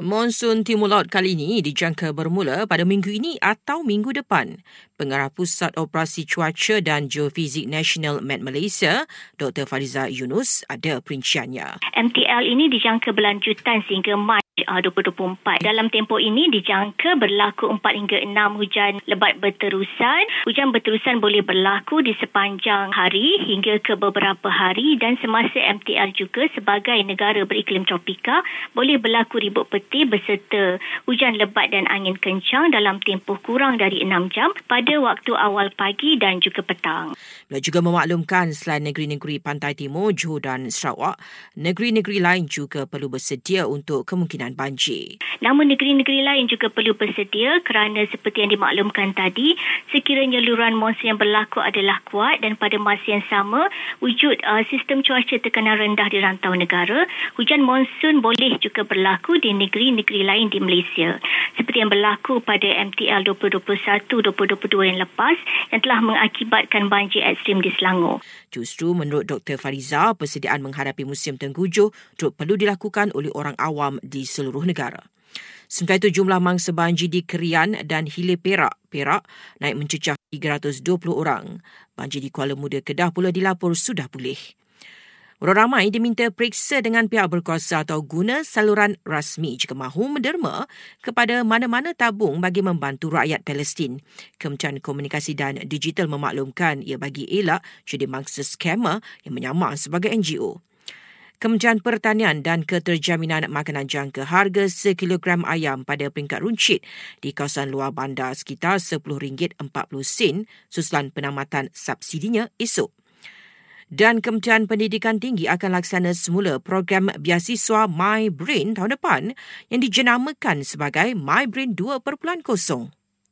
Monsun Timur Laut kali ini dijangka bermula pada minggu ini atau minggu depan. Pengarah Pusat Operasi Cuaca dan Geofizik Nasional Met Malaysia, Dr. Fariza Yunus, ada perinciannya. MTL ini dijangka berlanjutan sehingga Mac 2024. Dalam tempoh ini dijangka berlaku 4 hingga 6 hujan lebat berterusan. Hujan berterusan boleh berlaku di sepanjang hari hingga ke beberapa hari dan semasa MTL juga sebagai negara beriklim tropika boleh berlaku ribut peti berserta hujan lebat dan angin kencang dalam tempoh kurang dari 6 jam pada waktu awal pagi dan juga petang. Beliau juga memaklumkan selain negeri-negeri pantai timur, Johor dan Sarawak, negeri-negeri lain juga perlu bersedia untuk kemungkinan banjir. Namun negeri-negeri lain juga perlu bersedia kerana seperti yang dimaklumkan tadi, sekiranya luruan monsun yang berlaku adalah kuat dan pada masa yang sama wujud uh, sistem cuaca tekanan rendah di rantau negara, hujan monsun boleh juga berlaku di negeri-negeri lain di Malaysia. Seperti yang berlaku pada MTL 2021-2022 yang lepas yang telah mengakibatkan banjir ekstrim di Selangor. Justru menurut Dr. Fariza, persediaan menghadapi musim tenggujuh perlu dilakukan oleh orang awam di seluruh negara. Sementara itu, jumlah mangsa banjir di Kerian dan Hilir Perak, Perak naik mencecah 320 orang. Banjir di Kuala Muda Kedah pula dilapor sudah pulih. Orang ramai diminta periksa dengan pihak berkuasa atau guna saluran rasmi jika mahu menderma kepada mana-mana tabung bagi membantu rakyat Palestin. Kementerian Komunikasi dan Digital memaklumkan ia bagi elak jadi mangsa skamer yang menyamar sebagai NGO. Kementerian Pertanian dan Keterjaminan Makanan jangka harga sekilogram ayam pada peringkat runcit di kawasan luar bandar sekitar RM10.40 susulan penamatan subsidinya esok dan Kementerian Pendidikan Tinggi akan laksana semula program biasiswa My Brain tahun depan yang dijenamakan sebagai My Brain 2.0.